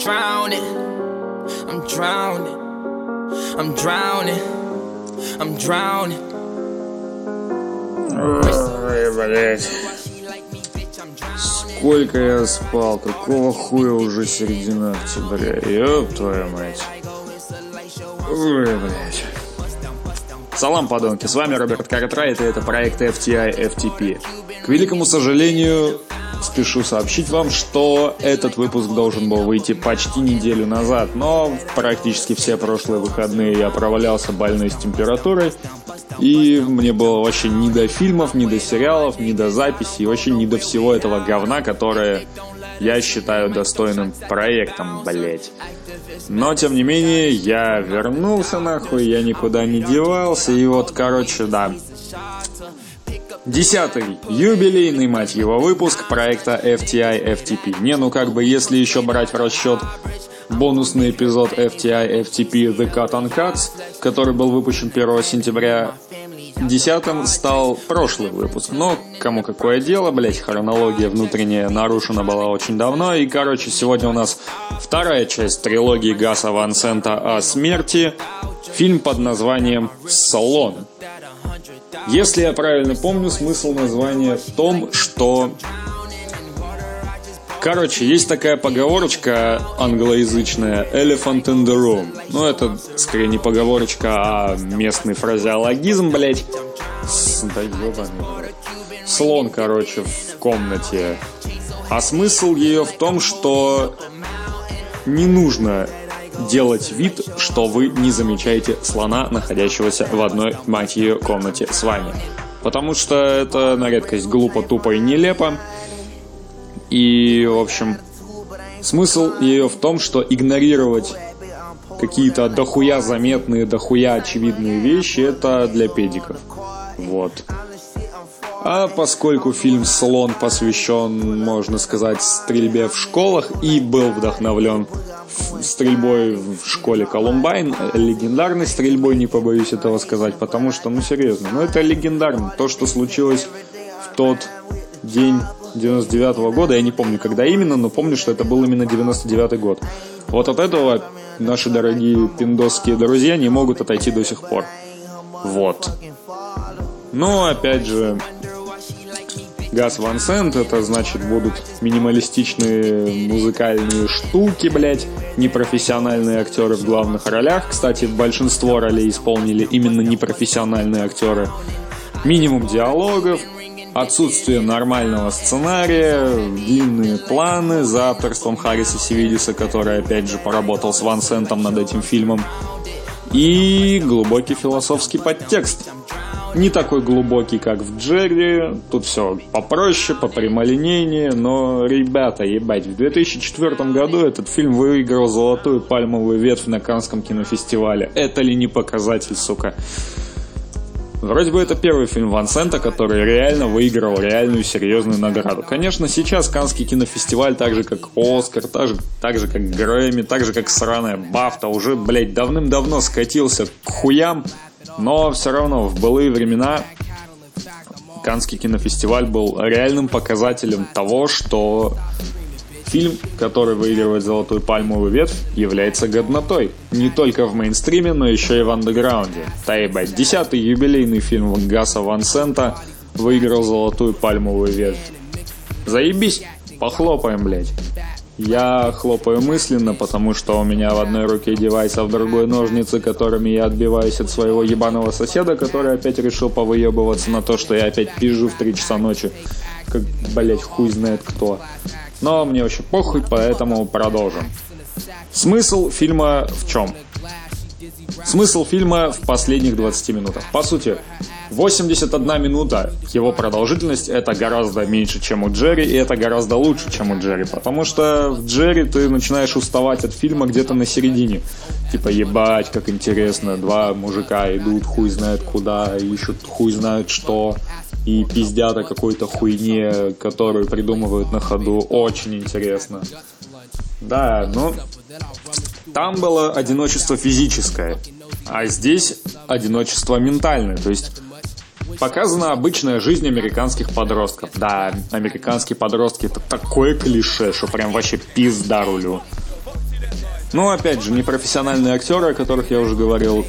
drowning. I'm drowning. I'm drowning. I'm drowning. Сколько я спал, какого хуя уже середина октября, ёб твою мать. Ой, блядь. Салам, подонки, с вами Роберт Картрайт, и это проект FTI FTP. К великому сожалению, спешу сообщить вам, что этот выпуск должен был выйти почти неделю назад, но практически все прошлые выходные я провалялся больной с температурой, и мне было вообще ни до фильмов, ни до сериалов, ни до записей, вообще ни до всего этого говна, которое я считаю достойным проектом, блять. Но, тем не менее, я вернулся нахуй, я никуда не девался, и вот, короче, да. Десятый, юбилейный, мать его, выпуск проекта FTI FTP. Не, ну как бы, если еще брать в расчет бонусный эпизод FTI FTP The Cut on Cuts, который был выпущен 1 сентября Десятым стал прошлый выпуск, но кому какое дело, блять, хронология внутренняя нарушена была очень давно, и, короче, сегодня у нас вторая часть трилогии Гаса Ван Сента о смерти, фильм под названием «Салон». Если я правильно помню, смысл названия в том, что Короче, есть такая поговорочка англоязычная «elephant in the room». Ну, это скорее не поговорочка, а местный фразеологизм, блять. Да ебаный, Слон, короче, в комнате. А смысл ее в том, что не нужно делать вид, что вы не замечаете слона, находящегося в одной, мать комнате с вами. Потому что это на редкость глупо, тупо и нелепо. И, в общем, смысл ее в том, что игнорировать какие-то дохуя заметные, дохуя очевидные вещи, это для педиков. Вот. А поскольку фильм «Слон» посвящен, можно сказать, стрельбе в школах и был вдохновлен стрельбой в школе Колумбайн, легендарной стрельбой, не побоюсь этого сказать, потому что, ну серьезно, ну это легендарно. То, что случилось в тот день 99 -го года, я не помню, когда именно, но помню, что это был именно 99 год. Вот от этого наши дорогие пиндосские друзья не могут отойти до сих пор. Вот. Но, опять же, Газ Ван Сент, это значит будут минималистичные музыкальные штуки, блять, непрофессиональные актеры в главных ролях. Кстати, большинство ролей исполнили именно непрофессиональные актеры. Минимум диалогов, отсутствие нормального сценария, длинные планы за авторством Харриса Севидиса, который опять же поработал с Ван Сентом над этим фильмом, и глубокий философский подтекст. Не такой глубокий, как в Джерри, тут все попроще, попрямолинейнее, но, ребята, ебать, в 2004 году этот фильм выиграл золотую пальмовую ветвь на Канском кинофестивале. Это ли не показатель, сука? Вроде бы это первый фильм Ван Сента, который реально выиграл реальную серьезную награду. Конечно, сейчас Канский кинофестиваль, так же как Оскар, так же, так же как Грэмми, так же как сраная Бафта, уже, блядь, давным-давно скатился к хуям, но все равно в былые времена Канский кинофестиваль был реальным показателем того, что Фильм, который выигрывает золотую пальмовую ветвь, является годнотой. Не только в мейнстриме, но еще и в андеграунде. Ебать, десятый юбилейный фильм Гаса Ван Сента выиграл золотую пальмовую ветвь. Заебись, похлопаем, блядь. Я хлопаю мысленно, потому что у меня в одной руке девайс, а в другой ножницы, которыми я отбиваюсь от своего ебаного соседа, который опять решил повыебываться на то, что я опять пижу в 3 часа ночи. Как, блять, хуй знает кто. Но мне вообще похуй, поэтому продолжим. Смысл фильма в чем? Смысл фильма в последних 20 минутах. По сути, 81 минута его продолжительность это гораздо меньше, чем у Джерри, и это гораздо лучше, чем у Джерри, потому что в Джерри ты начинаешь уставать от фильма где-то на середине. Типа, ебать, как интересно, два мужика идут хуй знает куда, ищут хуй знает что, и пиздят о какой-то хуйне, которую придумывают на ходу. Очень интересно. Да, ну, там было одиночество физическое, а здесь одиночество ментальное. То есть показана обычная жизнь американских подростков. Да, американские подростки это такое клише, что прям вообще пизда рулю. Ну, опять же, непрофессиональные актеры, о которых я уже говорил.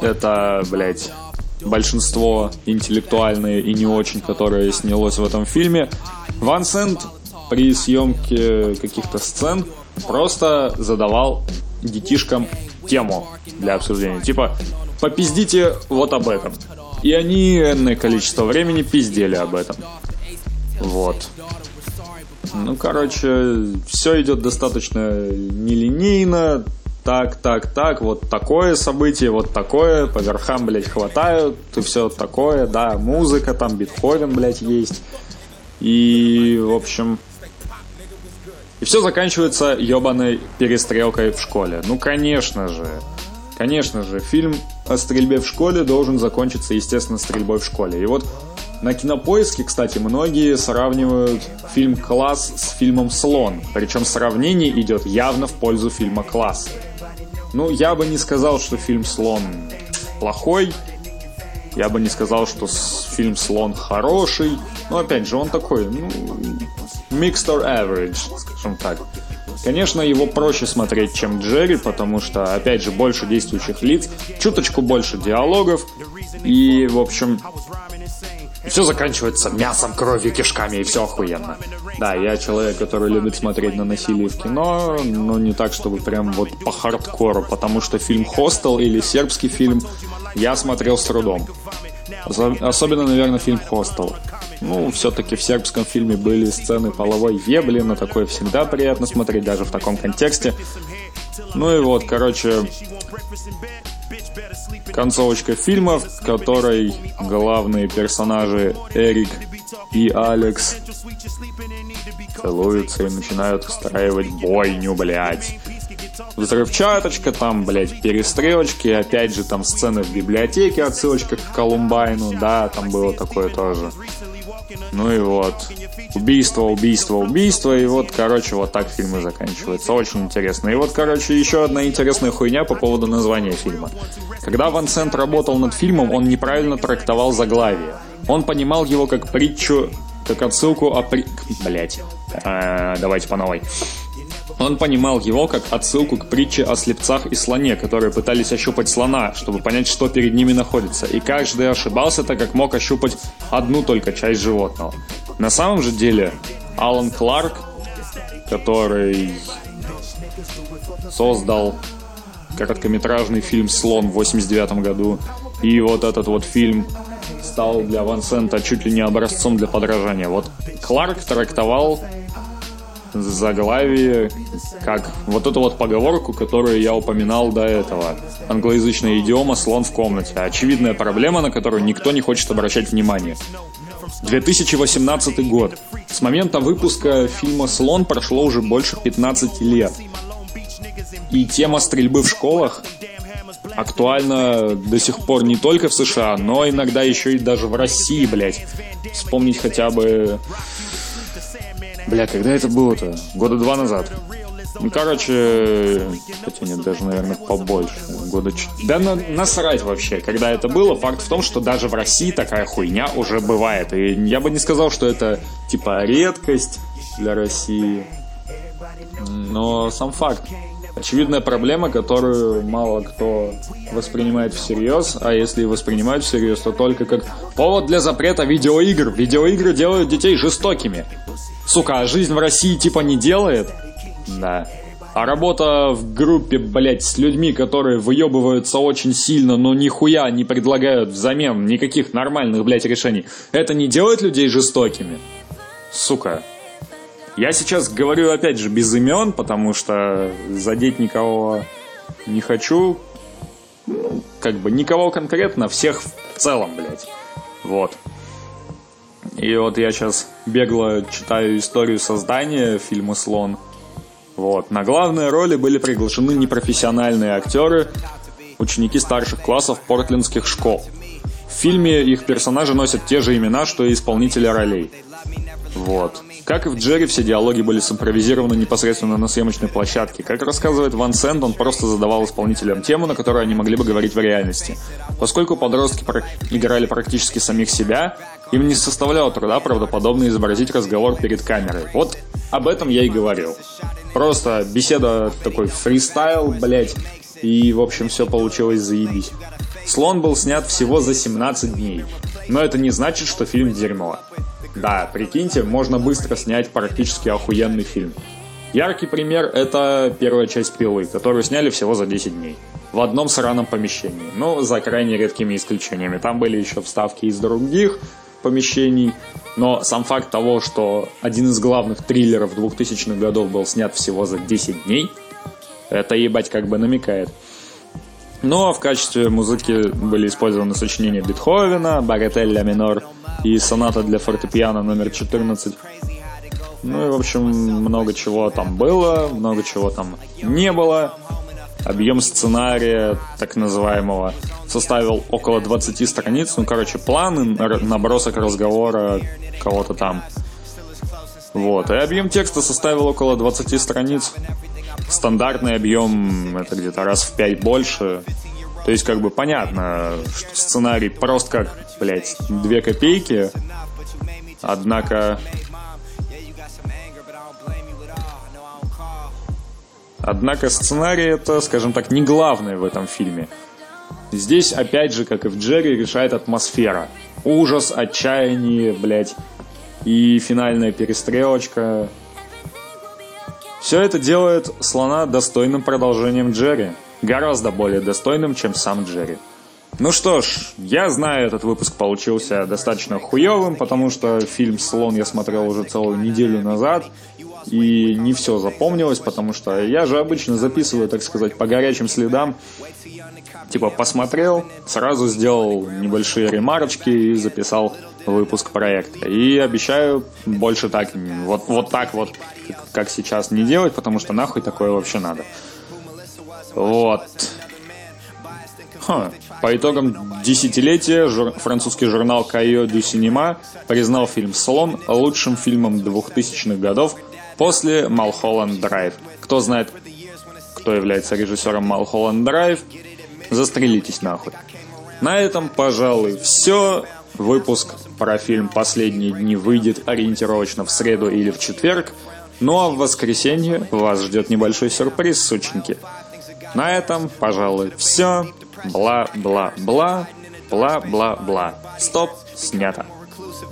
Это, блядь, большинство интеллектуальные и не очень, которое снялось в этом фильме. Ван Сент при съемке каких-то сцен просто задавал детишкам тему для обсуждения. Типа, попиздите вот об этом. И они энное количество времени пиздели об этом. Вот. Ну, короче, все идет достаточно нелинейно. Так, так, так, вот такое событие, вот такое, по верхам, блядь, хватают, и все такое, да, музыка, там Бетховен, блядь, есть. И, в общем, и все заканчивается ебаной перестрелкой в школе. Ну, конечно же. Конечно же, фильм стрельбе в школе должен закончиться, естественно, стрельбой в школе. И вот на кинопоиске, кстати, многие сравнивают фильм «Класс» с фильмом «Слон». Причем сравнение идет явно в пользу фильма «Класс». Ну, я бы не сказал, что фильм «Слон» плохой. Я бы не сказал, что фильм «Слон» хороший. Но, опять же, он такой, ну, mixed or average, скажем так. Конечно, его проще смотреть, чем Джерри, потому что, опять же, больше действующих лиц, чуточку больше диалогов, и, в общем, все заканчивается мясом, кровью, кишками, и все охуенно. Да, я человек, который любит смотреть на насилие в кино, но не так, чтобы прям вот по хардкору, потому что фильм «Хостел» или сербский фильм я смотрел с трудом. Особенно, наверное, фильм «Хостел». Ну, все-таки в сербском фильме были сцены половой ебли, но такое всегда приятно смотреть, даже в таком контексте. Ну и вот, короче, концовочка фильма, в которой главные персонажи Эрик и Алекс целуются и начинают устраивать бойню, блядь. Взрывчаточка, там, блядь, перестрелочки, опять же, там сцены в библиотеке, отсылочка к Колумбайну, да, там было такое тоже. Ну и вот. Убийство, убийство, убийство. И вот, короче, вот так фильм и заканчивается. Очень интересно. И вот, короче, еще одна интересная хуйня по поводу названия фильма. Когда Ван Сент работал над фильмом, он неправильно трактовал заглавие. Он понимал его как притчу, как отсылку о при... Блять. А, давайте по новой. Он понимал его как отсылку к притче о слепцах и слоне, которые пытались ощупать слона, чтобы понять, что перед ними находится, и каждый ошибался, так как мог ощупать одну только часть животного. На самом же деле, Алан Кларк, который создал короткометражный фильм «Слон» в 89 году, и вот этот вот фильм стал для Ван Сента чуть ли не образцом для подражания. Вот Кларк трактовал заглавие, как вот эту вот поговорку, которую я упоминал до этого. Англоязычная идиома «слон в комнате». Очевидная проблема, на которую никто не хочет обращать внимание. 2018 год. С момента выпуска фильма «Слон» прошло уже больше 15 лет. И тема стрельбы в школах актуальна до сих пор не только в США, но иногда еще и даже в России, блядь. Вспомнить хотя бы Бля, когда это было-то? Года два назад. Ну, короче, хотя нет, даже, наверное, побольше. Года ч... Да на, насрать вообще, когда это было. Факт в том, что даже в России такая хуйня уже бывает. И я бы не сказал, что это, типа, редкость для России. Но сам факт. Очевидная проблема, которую мало кто воспринимает всерьез, а если и воспринимают всерьез, то только как повод для запрета видеоигр. Видеоигры делают детей жестокими. Сука, а жизнь в России типа не делает? Да. А работа в группе, блять, с людьми, которые выебываются очень сильно, но нихуя не предлагают взамен никаких нормальных, блять, решений, это не делает людей жестокими? Сука. Я сейчас говорю, опять же, без имен, потому что задеть никого не хочу. Ну, как бы никого конкретно, всех в целом, блядь. Вот. И вот я сейчас бегло читаю историю создания фильма «Слон». Вот. На главные роли были приглашены непрофессиональные актеры, ученики старших классов портлендских школ. В фильме их персонажи носят те же имена, что и исполнители ролей. Вот. Как и в Джерри, все диалоги были симпровизированы непосредственно на съемочной площадке. Как рассказывает Ван Сент, он просто задавал исполнителям тему, на которую они могли бы говорить в реальности. Поскольку подростки играли практически самих себя, им не составляло труда правдоподобно изобразить разговор перед камерой. Вот об этом я и говорил. Просто беседа такой фристайл, блять. И, в общем, все получилось заебись. Слон был снят всего за 17 дней. Но это не значит, что фильм дерьмо. Да, прикиньте, можно быстро снять практически охуенный фильм. Яркий пример — это первая часть «Пилы», которую сняли всего за 10 дней. В одном сраном помещении. Ну, за крайне редкими исключениями. Там были еще вставки из других помещений. Но сам факт того, что один из главных триллеров 2000-х годов был снят всего за 10 дней, это ебать как бы намекает. Ну а в качестве музыки были использованы сочинения Бетховена, Баретелля минор и соната для фортепиано номер 14. Ну и, в общем, много чего там было, много чего там не было. Объем сценария, так называемого, составил около 20 страниц. Ну, короче, планы, набросок разговора кого-то там. Вот. И объем текста составил около 20 страниц. Стандартный объем это где-то раз в 5 больше. То есть, как бы понятно, что сценарий просто как, блядь, две копейки. Однако Однако сценарий это, скажем так, не главное в этом фильме. Здесь, опять же, как и в Джерри, решает атмосфера. Ужас, отчаяние, блядь, и финальная перестрелочка. Все это делает слона достойным продолжением Джерри. Гораздо более достойным, чем сам Джерри. Ну что ж, я знаю, этот выпуск получился достаточно хуевым, потому что фильм «Слон» я смотрел уже целую неделю назад, и не все запомнилось, потому что я же обычно записываю, так сказать, по горячим следам. Типа посмотрел, сразу сделал небольшие ремарочки и записал выпуск проекта. И обещаю больше так, вот, вот так вот, как сейчас, не делать, потому что нахуй такое вообще надо. Вот. Ха. По итогам десятилетия жур... французский журнал Cahiers du Cinema признал фильм «Слон» лучшим фильмом 2000-х годов после «Малхолланд Драйв». Кто знает, кто является режиссером «Малхолланд Драйв», застрелитесь нахуй. На этом, пожалуй, все. Выпуск про фильм «Последние дни» выйдет ориентировочно в среду или в четверг. Ну а в воскресенье вас ждет небольшой сюрприз, сученьки. На этом, пожалуй, все. Бла-бла-бла. Бла-бла-бла. Стоп, снято.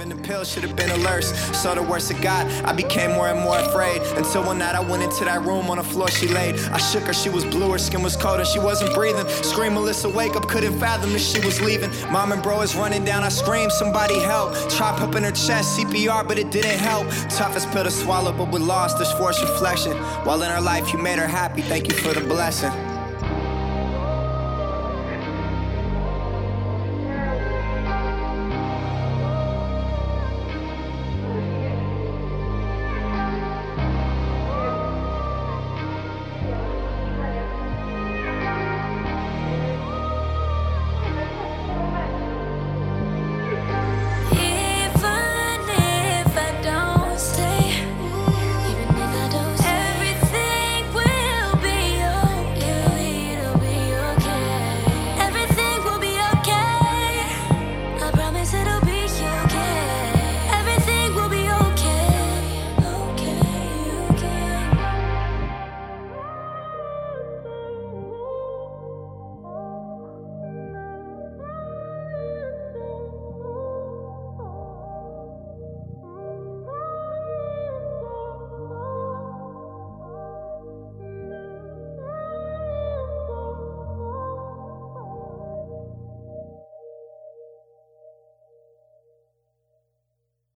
And the pill should have been alerts. So the worst it got, I became more and more afraid. Until one night I went into that room on the floor she laid. I shook her, she was blue, her skin was cold, and she wasn't breathing. Scream, Melissa, wake up, couldn't fathom that she was leaving. Mom and bro is running down, I scream, somebody help. Chop up in her chest, CPR, but it didn't help. Toughest pill to swallow, but we lost this forced reflection. While in her life, you made her happy, thank you for the blessing.